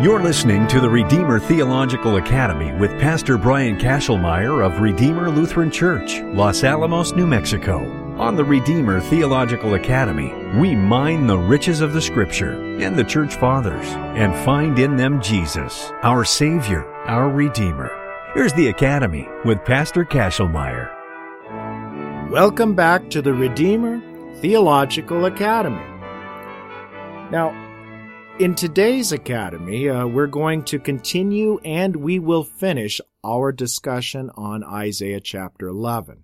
You're listening to the Redeemer Theological Academy with Pastor Brian Kashelmeyer of Redeemer Lutheran Church, Los Alamos, New Mexico. On the Redeemer Theological Academy, we mine the riches of the Scripture and the Church Fathers and find in them Jesus, our Savior, our Redeemer. Here's the Academy with Pastor Kashelmeyer. Welcome back to the Redeemer Theological Academy. Now, in today's Academy, uh, we're going to continue and we will finish our discussion on Isaiah chapter 11,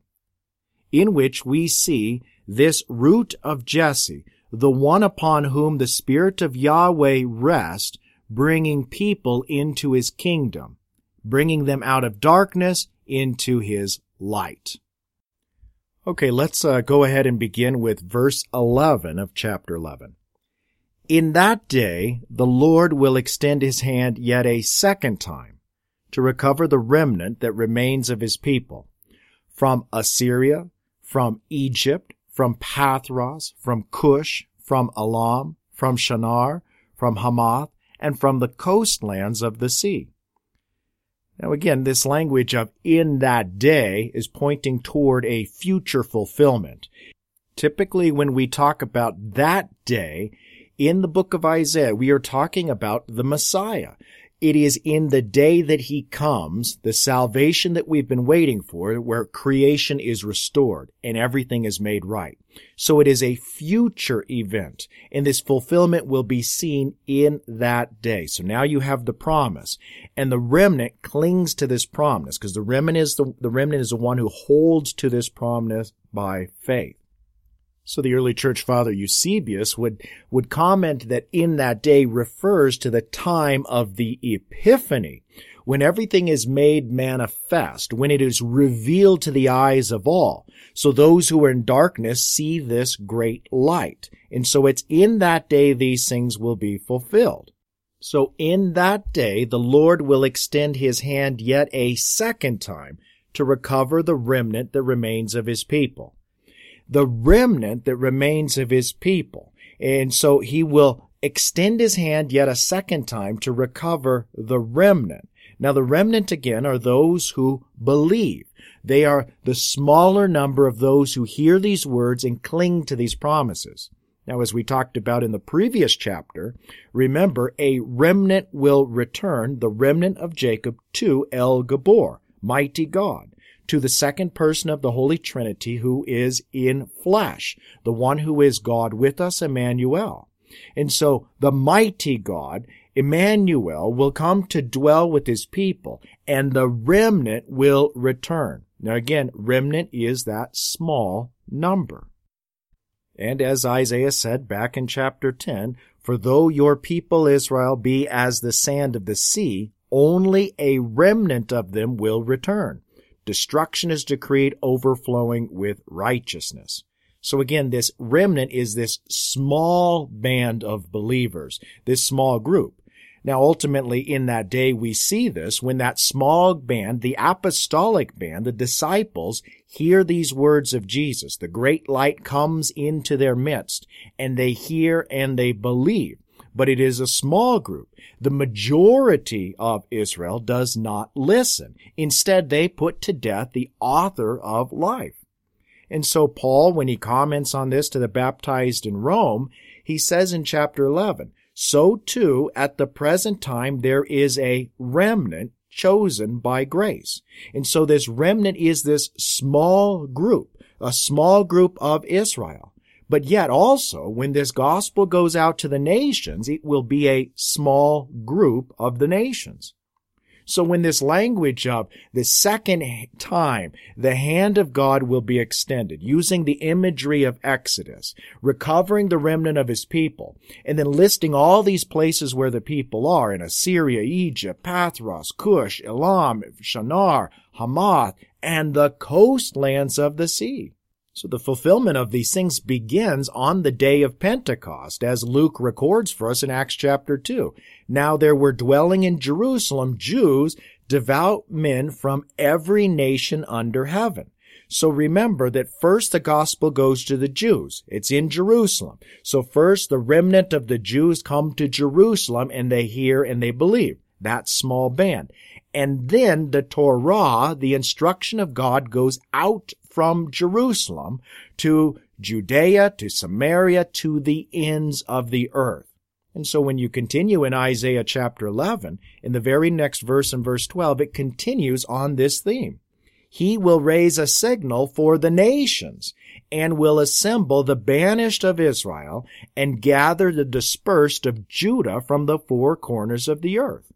in which we see this root of Jesse, the one upon whom the Spirit of Yahweh rests, bringing people into his kingdom, bringing them out of darkness into his light. Okay, let's uh, go ahead and begin with verse 11 of chapter 11. In that day, the Lord will extend his hand yet a second time to recover the remnant that remains of his people from Assyria, from Egypt, from Pathros, from Cush, from Elam, from Shinar, from Hamath, and from the coastlands of the sea. Now again, this language of in that day is pointing toward a future fulfillment. Typically when we talk about that day, in the book of Isaiah, we are talking about the Messiah. It is in the day that he comes, the salvation that we've been waiting for, where creation is restored and everything is made right. So it is a future event, and this fulfillment will be seen in that day. So now you have the promise, and the remnant clings to this promise, because the remnant is the, the remnant is the one who holds to this promise by faith. So the early church father Eusebius would, would comment that in that day refers to the time of the Epiphany, when everything is made manifest, when it is revealed to the eyes of all. So those who are in darkness see this great light. And so it's in that day these things will be fulfilled. So in that day, the Lord will extend his hand yet a second time to recover the remnant that remains of his people the remnant that remains of his people. And so he will extend his hand yet a second time to recover the remnant. Now the remnant again are those who believe. They are the smaller number of those who hear these words and cling to these promises. Now, as we talked about in the previous chapter, remember a remnant will return, the remnant of Jacob, to El Gibbor, mighty God to the second person of the Holy Trinity who is in flesh, the one who is God with us, Emmanuel. And so the mighty God, Emmanuel, will come to dwell with his people, and the remnant will return. Now again, remnant is that small number. And as Isaiah said back in chapter 10, for though your people Israel be as the sand of the sea, only a remnant of them will return. Destruction is decreed overflowing with righteousness. So again, this remnant is this small band of believers, this small group. Now, ultimately, in that day, we see this when that small band, the apostolic band, the disciples, hear these words of Jesus. The great light comes into their midst, and they hear and they believe but it is a small group. The majority of Israel does not listen. Instead, they put to death the author of life. And so Paul, when he comments on this to the baptized in Rome, he says in chapter 11, so too at the present time there is a remnant chosen by grace. And so this remnant is this small group, a small group of Israel. But yet also, when this gospel goes out to the nations, it will be a small group of the nations. So when this language of the second time the hand of God will be extended, using the imagery of Exodus, recovering the remnant of his people, and then listing all these places where the people are in Assyria, Egypt, Pathros, Cush, Elam, Shinar, Hamath, and the coastlands of the sea. So the fulfillment of these things begins on the day of Pentecost, as Luke records for us in Acts chapter 2. Now there were dwelling in Jerusalem Jews, devout men from every nation under heaven. So remember that first the gospel goes to the Jews. It's in Jerusalem. So first the remnant of the Jews come to Jerusalem and they hear and they believe. That small band. And then the Torah, the instruction of God goes out from Jerusalem to Judea, to Samaria, to the ends of the earth. And so when you continue in Isaiah chapter 11, in the very next verse in verse 12, it continues on this theme. He will raise a signal for the nations and will assemble the banished of Israel and gather the dispersed of Judah from the four corners of the earth.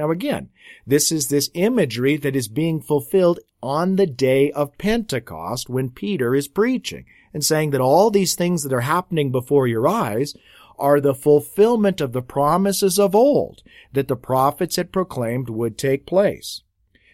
Now again, this is this imagery that is being fulfilled on the day of Pentecost when Peter is preaching and saying that all these things that are happening before your eyes are the fulfillment of the promises of old that the prophets had proclaimed would take place.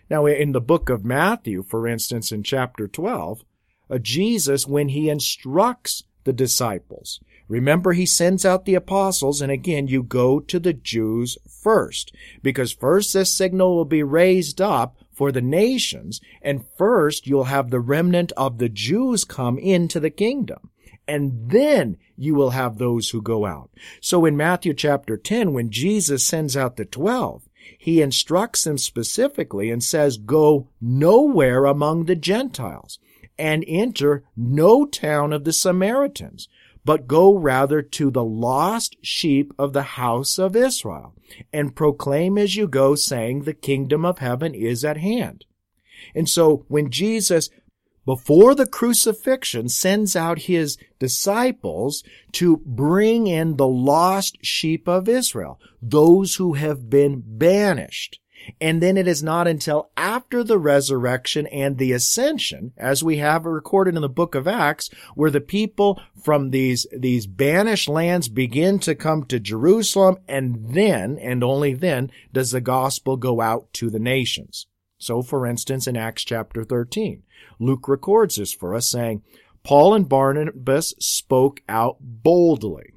Now, in the book of Matthew, for instance, in chapter 12, uh, Jesus, when he instructs the disciples, remember he sends out the apostles, and again, you go to the Jews first, because first this signal will be raised up for the nations, and first you'll have the remnant of the Jews come into the kingdom and then you will have those who go out. So in Matthew chapter 10, when Jesus sends out the 12, he instructs them specifically and says, go nowhere among the Gentiles and enter no town of the Samaritans, but go rather to the lost sheep of the house of Israel and proclaim as you go saying the kingdom of heaven is at hand. And so when Jesus before the crucifixion sends out his disciples to bring in the lost sheep of Israel, those who have been banished. And then it is not until after the resurrection and the ascension, as we have recorded in the book of Acts, where the people from these, these banished lands begin to come to Jerusalem, and then, and only then, does the gospel go out to the nations. So, for instance, in Acts chapter 13, Luke records this for us, saying, Paul and Barnabas spoke out boldly,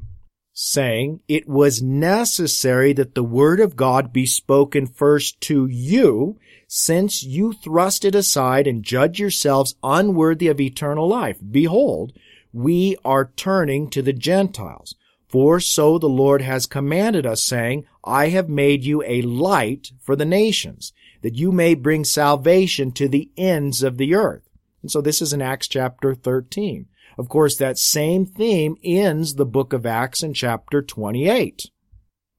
saying, It was necessary that the word of God be spoken first to you, since you thrust it aside and judge yourselves unworthy of eternal life. Behold, we are turning to the Gentiles. For so the Lord has commanded us, saying, I have made you a light for the nations, that you may bring salvation to the ends of the earth. And so this is in Acts chapter 13. Of course, that same theme ends the book of Acts in chapter 28,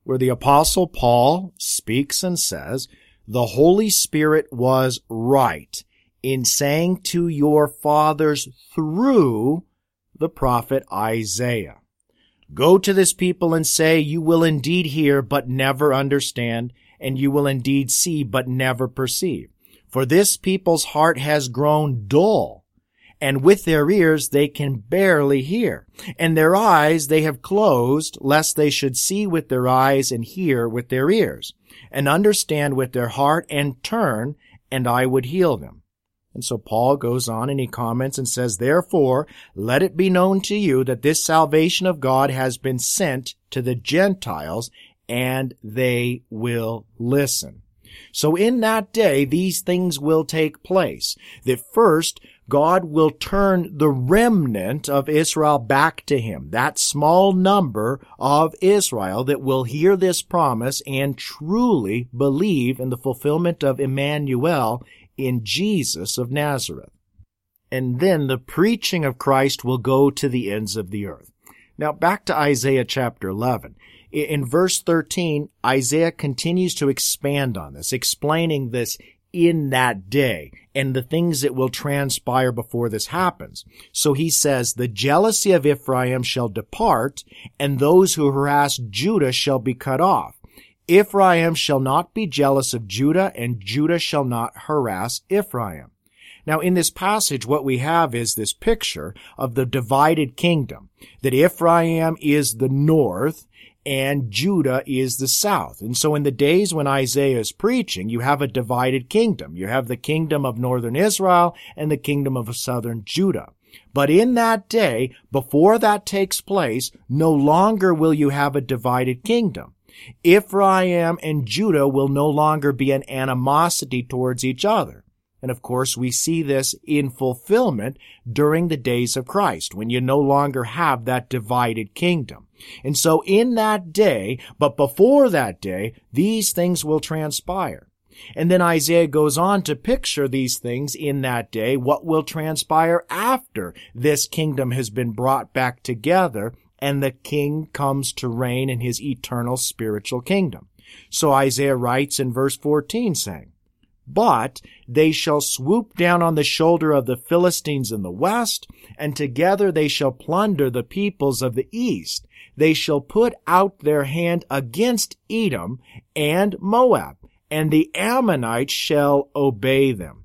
where the apostle Paul speaks and says, the Holy Spirit was right in saying to your fathers through the prophet Isaiah, Go to this people and say, you will indeed hear, but never understand, and you will indeed see, but never perceive. For this people's heart has grown dull, and with their ears they can barely hear, and their eyes they have closed, lest they should see with their eyes and hear with their ears, and understand with their heart and turn, and I would heal them. And so Paul goes on and he comments and says, Therefore, let it be known to you that this salvation of God has been sent to the Gentiles, and they will listen. So in that day, these things will take place. That first, God will turn the remnant of Israel back to Him. That small number of Israel that will hear this promise and truly believe in the fulfillment of Emmanuel in Jesus of Nazareth. And then the preaching of Christ will go to the ends of the earth. Now back to Isaiah chapter 11. In verse 13, Isaiah continues to expand on this, explaining this in that day and the things that will transpire before this happens. So he says, the jealousy of Ephraim shall depart and those who harass Judah shall be cut off. Ephraim shall not be jealous of Judah and Judah shall not harass Ephraim. Now in this passage, what we have is this picture of the divided kingdom, that Ephraim is the north and Judah is the south. And so in the days when Isaiah is preaching, you have a divided kingdom. You have the kingdom of northern Israel and the kingdom of southern Judah. But in that day, before that takes place, no longer will you have a divided kingdom. Ephraim and Judah will no longer be an animosity towards each other. And of course, we see this in fulfillment during the days of Christ, when you no longer have that divided kingdom. And so in that day, but before that day, these things will transpire. And then Isaiah goes on to picture these things in that day, what will transpire after this kingdom has been brought back together and the king comes to reign in his eternal spiritual kingdom. So Isaiah writes in verse 14 saying, but they shall swoop down on the shoulder of the Philistines in the west, and together they shall plunder the peoples of the east. They shall put out their hand against Edom and Moab, and the Ammonites shall obey them.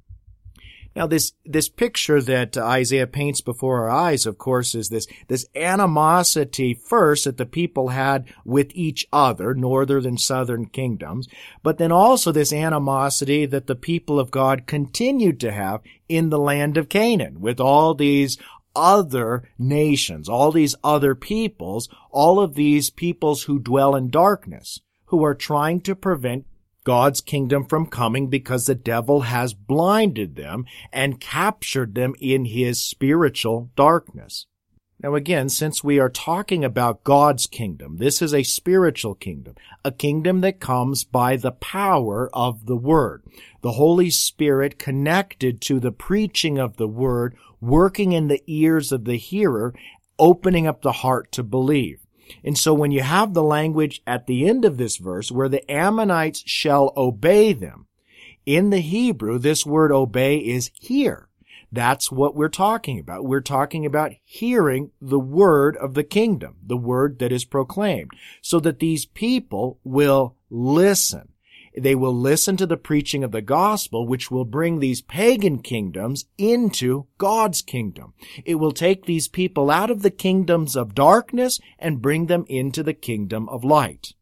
Now, this, this picture that Isaiah paints before our eyes, of course, is this, this animosity first that the people had with each other, northern and southern kingdoms, but then also this animosity that the people of God continued to have in the land of Canaan with all these other nations, all these other peoples, all of these peoples who dwell in darkness, who are trying to prevent God's kingdom from coming because the devil has blinded them and captured them in his spiritual darkness. Now again, since we are talking about God's kingdom, this is a spiritual kingdom, a kingdom that comes by the power of the Word. The Holy Spirit connected to the preaching of the Word, working in the ears of the hearer, opening up the heart to believe. And so when you have the language at the end of this verse where the Ammonites shall obey them, in the Hebrew, this word obey is hear. That's what we're talking about. We're talking about hearing the word of the kingdom, the word that is proclaimed, so that these people will listen. They will listen to the preaching of the gospel, which will bring these pagan kingdoms into God's kingdom. It will take these people out of the kingdoms of darkness and bring them into the kingdom of light.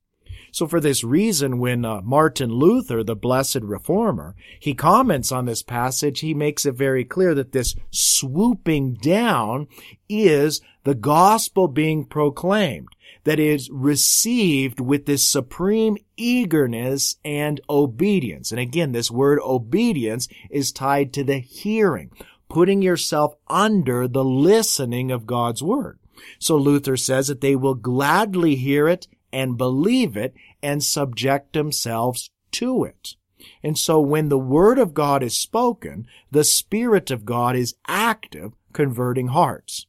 So for this reason, when uh, Martin Luther, the blessed reformer, he comments on this passage, he makes it very clear that this swooping down is the gospel being proclaimed that is received with this supreme eagerness and obedience. And again, this word obedience is tied to the hearing, putting yourself under the listening of God's word. So Luther says that they will gladly hear it and believe it and subject themselves to it. And so when the word of God is spoken, the Spirit of God is active, converting hearts.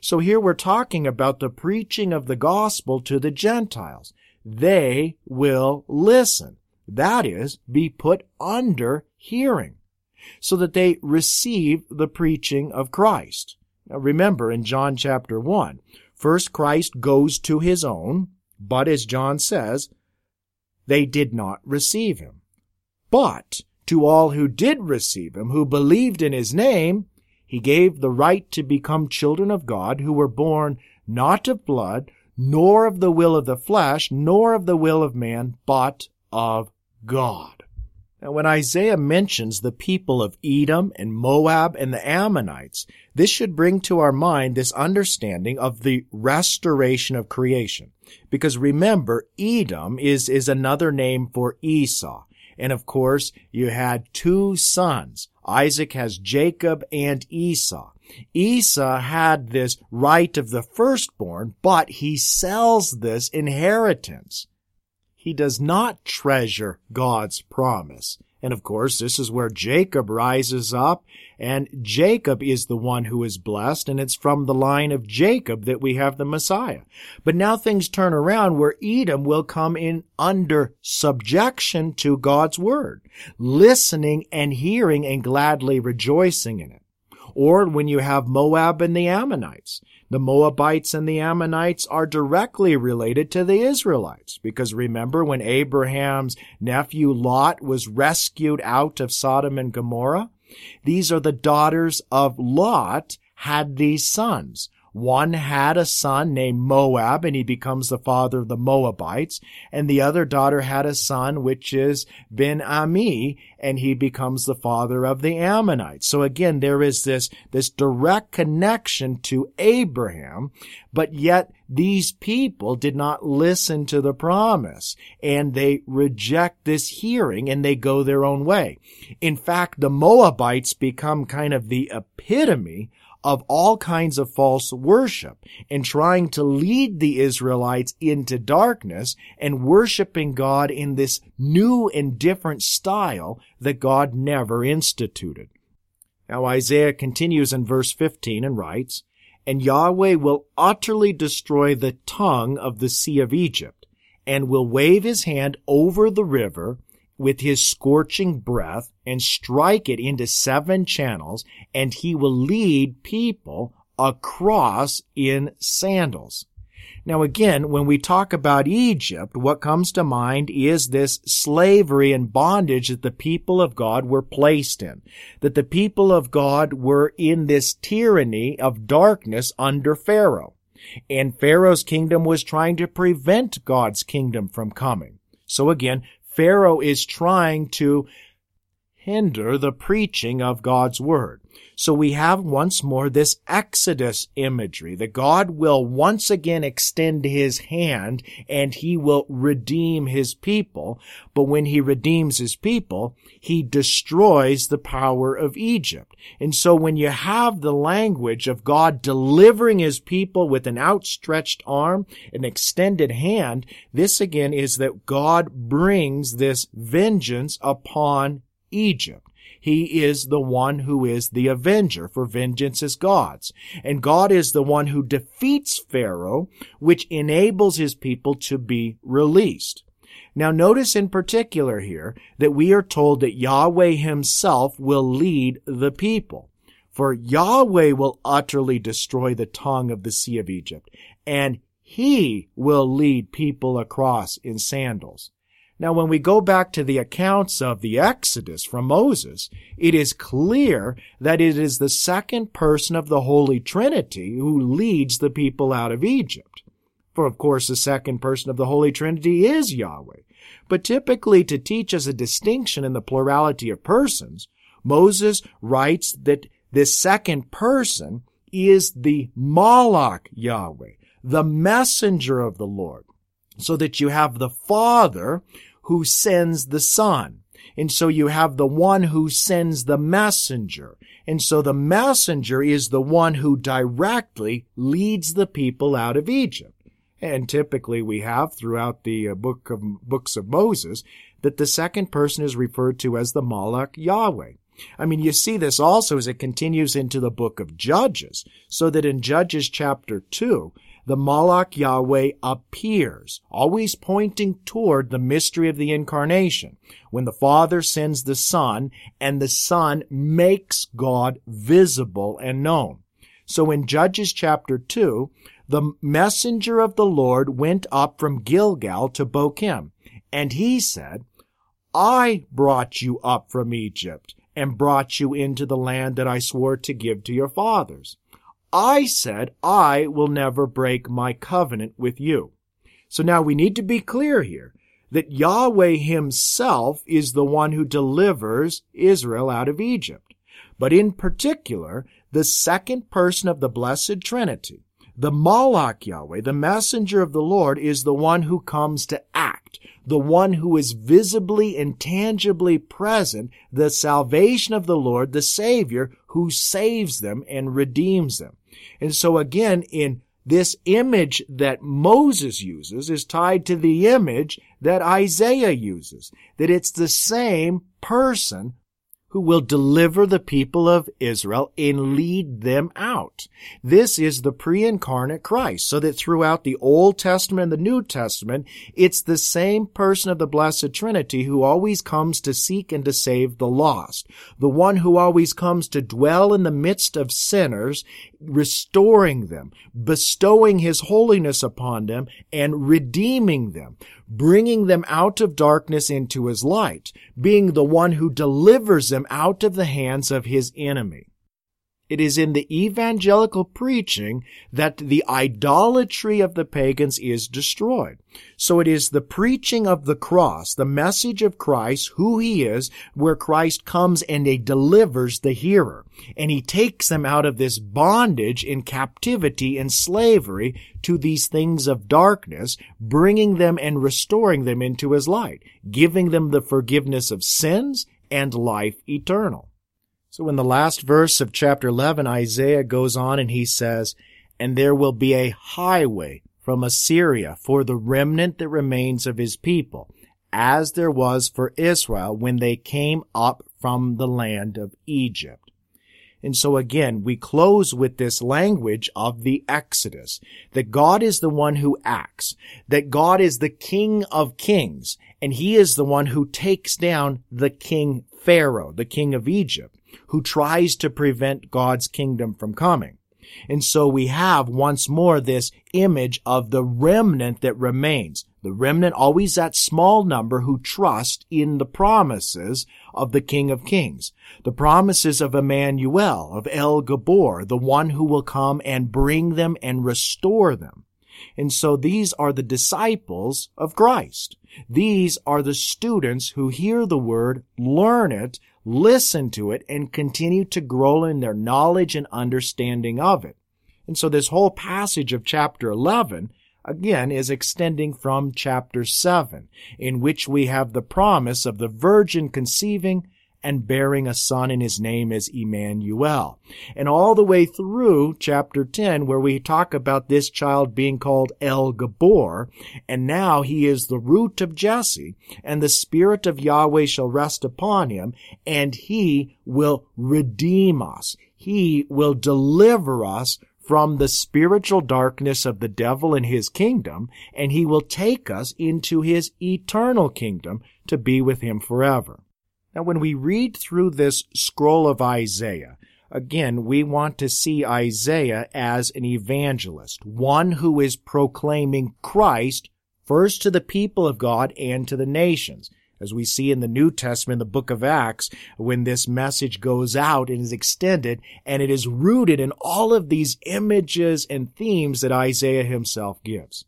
So here we're talking about the preaching of the gospel to the Gentiles. They will listen. That is, be put under hearing so that they receive the preaching of Christ. Now remember in John chapter 1, first Christ goes to his own, but as John says, they did not receive him. But to all who did receive him, who believed in his name, he gave the right to become children of God who were born not of blood, nor of the will of the flesh, nor of the will of man, but of God. Now, when Isaiah mentions the people of Edom and Moab and the Ammonites, this should bring to our mind this understanding of the restoration of creation. Because remember, Edom is, is another name for Esau. And of course, you had two sons. Isaac has Jacob and Esau. Esau had this right of the firstborn, but he sells this inheritance. He does not treasure God's promise. And of course, this is where Jacob rises up, and Jacob is the one who is blessed, and it's from the line of Jacob that we have the Messiah. But now things turn around where Edom will come in under subjection to God's word, listening and hearing and gladly rejoicing in it. Or when you have Moab and the Ammonites. The Moabites and the Ammonites are directly related to the Israelites because remember when Abraham's nephew Lot was rescued out of Sodom and Gomorrah? These are the daughters of Lot had these sons. One had a son named Moab, and he becomes the father of the Moabites. And the other daughter had a son, which is Ben Ami, and he becomes the father of the Ammonites. So again, there is this, this direct connection to Abraham, but yet these people did not listen to the promise and they reject this hearing and they go their own way. In fact, the Moabites become kind of the epitome of all kinds of false worship and trying to lead the Israelites into darkness and worshiping God in this new and different style that God never instituted. Now Isaiah continues in verse 15 and writes, And Yahweh will utterly destroy the tongue of the sea of Egypt, and will wave his hand over the river with his scorching breath and strike it into seven channels, and he will lead people across in sandals. Now again, when we talk about Egypt, what comes to mind is this slavery and bondage that the people of God were placed in. That the people of God were in this tyranny of darkness under Pharaoh. And Pharaoh's kingdom was trying to prevent God's kingdom from coming. So again, Pharaoh is trying to hinder the preaching of God's word. So we have once more this Exodus imagery that God will once again extend his hand and he will redeem his people. But when he redeems his people, he destroys the power of Egypt. And so when you have the language of God delivering his people with an outstretched arm, an extended hand, this again is that God brings this vengeance upon Egypt. He is the one who is the avenger, for vengeance is God's. And God is the one who defeats Pharaoh, which enables his people to be released. Now notice in particular here that we are told that Yahweh himself will lead the people. For Yahweh will utterly destroy the tongue of the sea of Egypt, and he will lead people across in sandals. Now, when we go back to the accounts of the Exodus from Moses, it is clear that it is the second person of the Holy Trinity who leads the people out of Egypt. For of course, the second person of the Holy Trinity is Yahweh. But typically to teach us a distinction in the plurality of persons, Moses writes that this second person is the Malach Yahweh, the messenger of the Lord so that you have the Father who sends the Son. And so you have the one who sends the messenger. And so the messenger is the one who directly leads the people out of Egypt. And typically we have throughout the uh, book of books of Moses that the second person is referred to as the Malach Yahweh. I mean, you see this also as it continues into the book of Judges, so that in Judges chapter 2, the Malach Yahweh appears, always pointing toward the mystery of the incarnation, when the Father sends the Son and the Son makes God visible and known. So in Judges chapter 2, the messenger of the Lord went up from Gilgal to Bochim, and he said, I brought you up from Egypt and brought you into the land that I swore to give to your fathers. I said, I will never break my covenant with you. So now we need to be clear here that Yahweh himself is the one who delivers Israel out of Egypt. But in particular, the second person of the Blessed Trinity, the Malach Yahweh, the messenger of the Lord, is the one who comes to act, the one who is visibly and tangibly present, the salvation of the Lord, the Savior, who saves them and redeems them. And so again, in this image that Moses uses is tied to the image that Isaiah uses. That it's the same person who will deliver the people of Israel and lead them out. This is the pre-incarnate Christ, so that throughout the Old Testament and the New Testament, it's the same person of the Blessed Trinity who always comes to seek and to save the lost. The one who always comes to dwell in the midst of sinners, restoring them, bestowing his holiness upon them, and redeeming them bringing them out of darkness into his light, being the one who delivers them out of the hands of his enemy. It is in the evangelical preaching that the idolatry of the pagans is destroyed. So it is the preaching of the cross, the message of Christ, who he is, where Christ comes and he delivers the hearer. And he takes them out of this bondage in captivity and slavery to these things of darkness, bringing them and restoring them into his light, giving them the forgiveness of sins and life eternal. So in the last verse of chapter 11, Isaiah goes on and he says, And there will be a highway from Assyria for the remnant that remains of his people, as there was for Israel when they came up from the land of Egypt. And so again, we close with this language of the Exodus, that God is the one who acts, that God is the King of kings, and he is the one who takes down the King Pharaoh, the King of Egypt who tries to prevent God's kingdom from coming. And so we have once more this image of the remnant that remains. The remnant, always that small number who trust in the promises of the King of Kings. The promises of Emmanuel, of El Gibbor, the one who will come and bring them and restore them. And so these are the disciples of Christ. These are the students who hear the word, learn it, listen to it, and continue to grow in their knowledge and understanding of it. And so this whole passage of chapter 11 again is extending from chapter 7, in which we have the promise of the virgin conceiving and bearing a son and his name is Emmanuel. And all the way through chapter 10 where we talk about this child being called El Gibbor, and now he is the root of Jesse, and the spirit of Yahweh shall rest upon him, and he will redeem us. He will deliver us from the spiritual darkness of the devil and his kingdom, and he will take us into his eternal kingdom to be with him forever. Now, when we read through this scroll of Isaiah, again, we want to see Isaiah as an evangelist, one who is proclaiming Christ first to the people of God and to the nations. As we see in the New Testament, the book of Acts, when this message goes out and is extended, and it is rooted in all of these images and themes that Isaiah himself gives.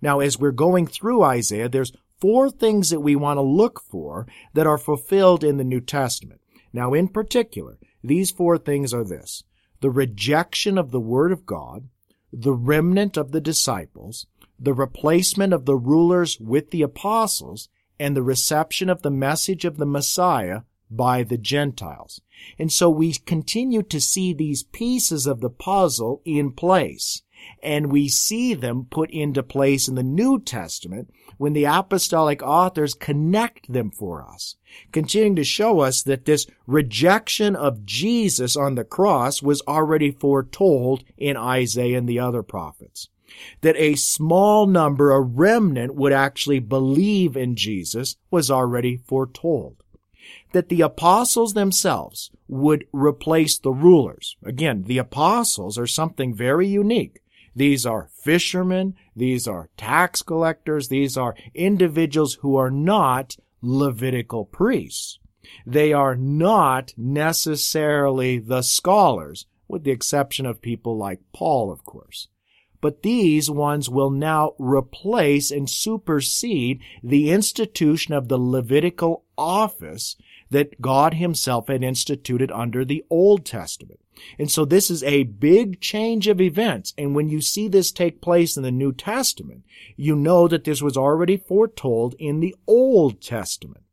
Now, as we're going through Isaiah, there's four things that we want to look for that are fulfilled in the New Testament. Now, in particular, these four things are this the rejection of the Word of God, the remnant of the disciples, the replacement of the rulers with the apostles, and the reception of the message of the Messiah by the Gentiles. And so we continue to see these pieces of the puzzle in place and we see them put into place in the New Testament when the apostolic authors connect them for us, continuing to show us that this rejection of Jesus on the cross was already foretold in Isaiah and the other prophets. That a small number, a remnant, would actually believe in Jesus was already foretold that the apostles themselves would replace the rulers. Again, the apostles are something very unique. These are fishermen. These are tax collectors. These are individuals who are not Levitical priests. They are not necessarily the scholars, with the exception of people like Paul, of course. But these ones will now replace and supersede the institution of the Levitical office that God himself had instituted under the Old Testament. And so this is a big change of events. And when you see this take place in the New Testament, you know that this was already foretold in the Old Testament.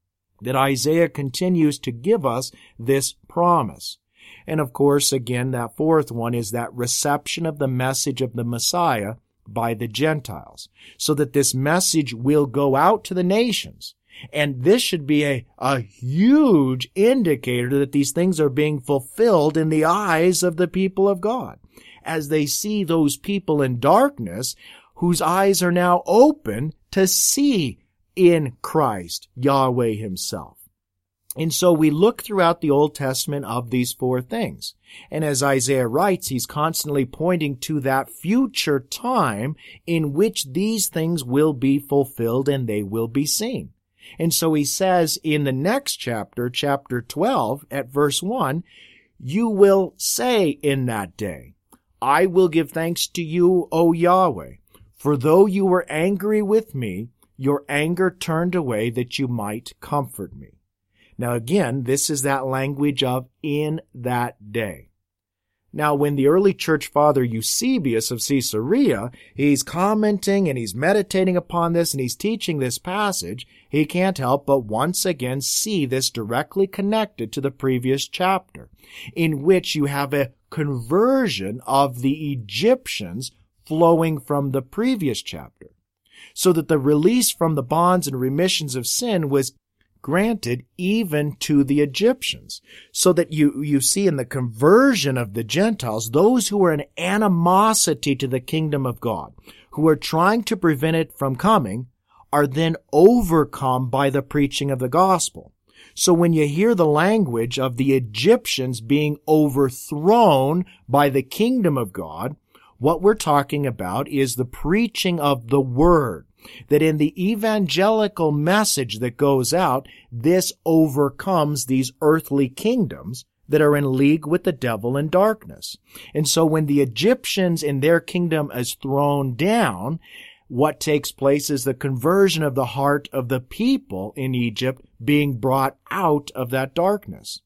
That Isaiah continues to give us this promise. And of course, again, that fourth one is that reception of the message of the Messiah by the Gentiles. So that this message will go out to the nations. And this should be a, a huge indicator that these things are being fulfilled in the eyes of the people of God. As they see those people in darkness whose eyes are now open to see in Christ Yahweh himself. And so we look throughout the Old Testament of these four things. And as Isaiah writes, he's constantly pointing to that future time in which these things will be fulfilled and they will be seen. And so he says in the next chapter, chapter 12, at verse 1, you will say in that day, I will give thanks to you, O Yahweh, for though you were angry with me, your anger turned away that you might comfort me. Now again, this is that language of in that day. Now, when the early church father Eusebius of Caesarea, he's commenting and he's meditating upon this and he's teaching this passage, he can't help but once again see this directly connected to the previous chapter, in which you have a conversion of the Egyptians flowing from the previous chapter. So that the release from the bonds and remissions of sin was granted even to the Egyptians. So that you, you see in the conversion of the Gentiles, those who are in animosity to the kingdom of God, who are trying to prevent it from coming, are then overcome by the preaching of the gospel. So when you hear the language of the Egyptians being overthrown by the kingdom of God, what we're talking about is the preaching of the word that in the evangelical message that goes out, this overcomes these earthly kingdoms that are in league with the devil and darkness. And so when the Egyptians in their kingdom is thrown down, what takes place is the conversion of the heart of the people in Egypt being brought out of that darkness.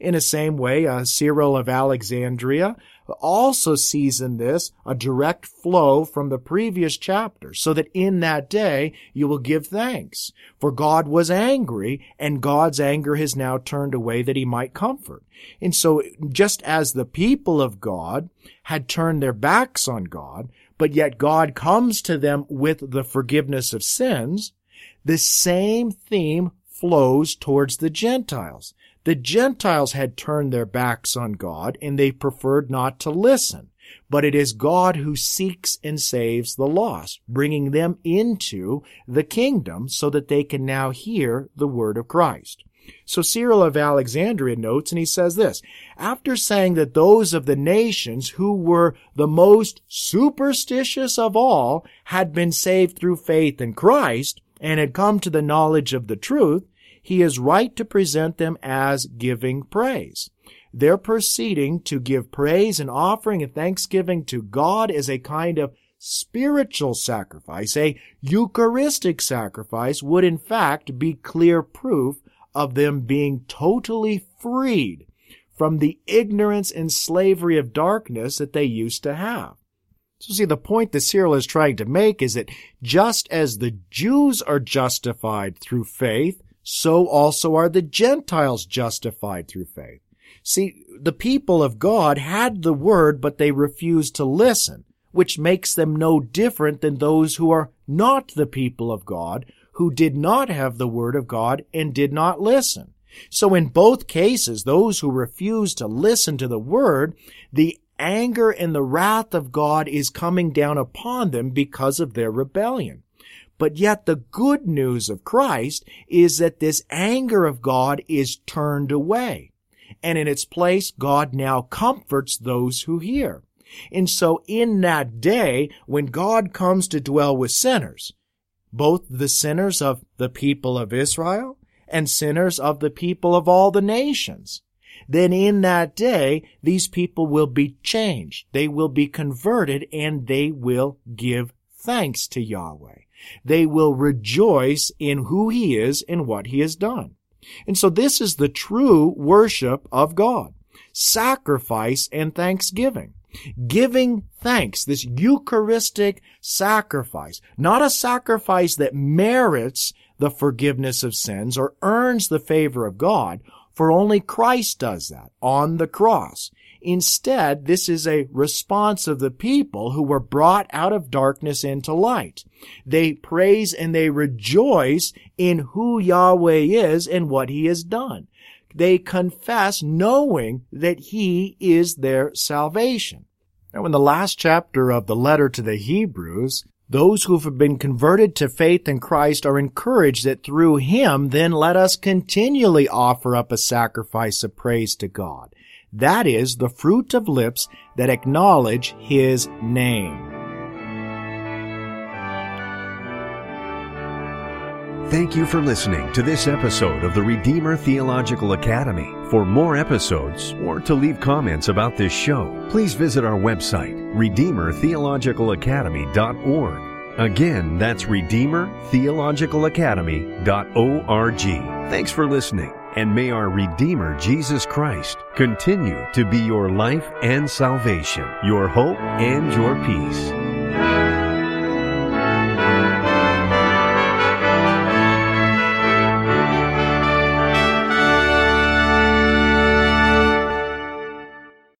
In the same way, uh, Cyril of Alexandria also sees in this a direct flow from the previous chapter, so that in that day you will give thanks. For God was angry, and God's anger has now turned away that he might comfort. And so, just as the people of God had turned their backs on God, but yet God comes to them with the forgiveness of sins, the same theme flows towards the Gentiles. The Gentiles had turned their backs on God and they preferred not to listen. But it is God who seeks and saves the lost, bringing them into the kingdom so that they can now hear the word of Christ. So Cyril of Alexandria notes and he says this, after saying that those of the nations who were the most superstitious of all had been saved through faith in Christ and had come to the knowledge of the truth, he is right to present them as giving praise. They're proceeding to give praise and offering and thanksgiving to God as a kind of spiritual sacrifice, a Eucharistic sacrifice would in fact be clear proof of them being totally freed from the ignorance and slavery of darkness that they used to have. So see, the point that Cyril is trying to make is that just as the Jews are justified through faith, so also are the Gentiles justified through faith. See, the people of God had the word, but they refused to listen, which makes them no different than those who are not the people of God, who did not have the word of God and did not listen. So in both cases, those who refuse to listen to the word, the anger and the wrath of God is coming down upon them because of their rebellion. But yet the good news of Christ is that this anger of God is turned away. And in its place, God now comforts those who hear. And so in that day, when God comes to dwell with sinners, both the sinners of the people of Israel and sinners of the people of all the nations, then in that day, these people will be changed. They will be converted and they will give thanks to Yahweh. They will rejoice in who he is and what he has done. And so this is the true worship of God. Sacrifice and thanksgiving. Giving thanks, this Eucharistic sacrifice, not a sacrifice that merits the forgiveness of sins or earns the favor of God, for only Christ does that on the cross. Instead, this is a response of the people who were brought out of darkness into light. They praise and they rejoice in who Yahweh is and what he has done. They confess knowing that he is their salvation. Now, in the last chapter of the letter to the Hebrews, those who have been converted to faith in Christ are encouraged that through Him, then let us continually offer up a sacrifice of praise to God. That is the fruit of lips that acknowledge His name. Thank you for listening to this episode of the Redeemer Theological Academy. For more episodes or to leave comments about this show, please visit our website, redeemertheologicalacademy.org. Again, that's redeemertheologicalacademy.org. Thanks for listening, and may our Redeemer Jesus Christ continue to be your life and salvation, your hope and your peace.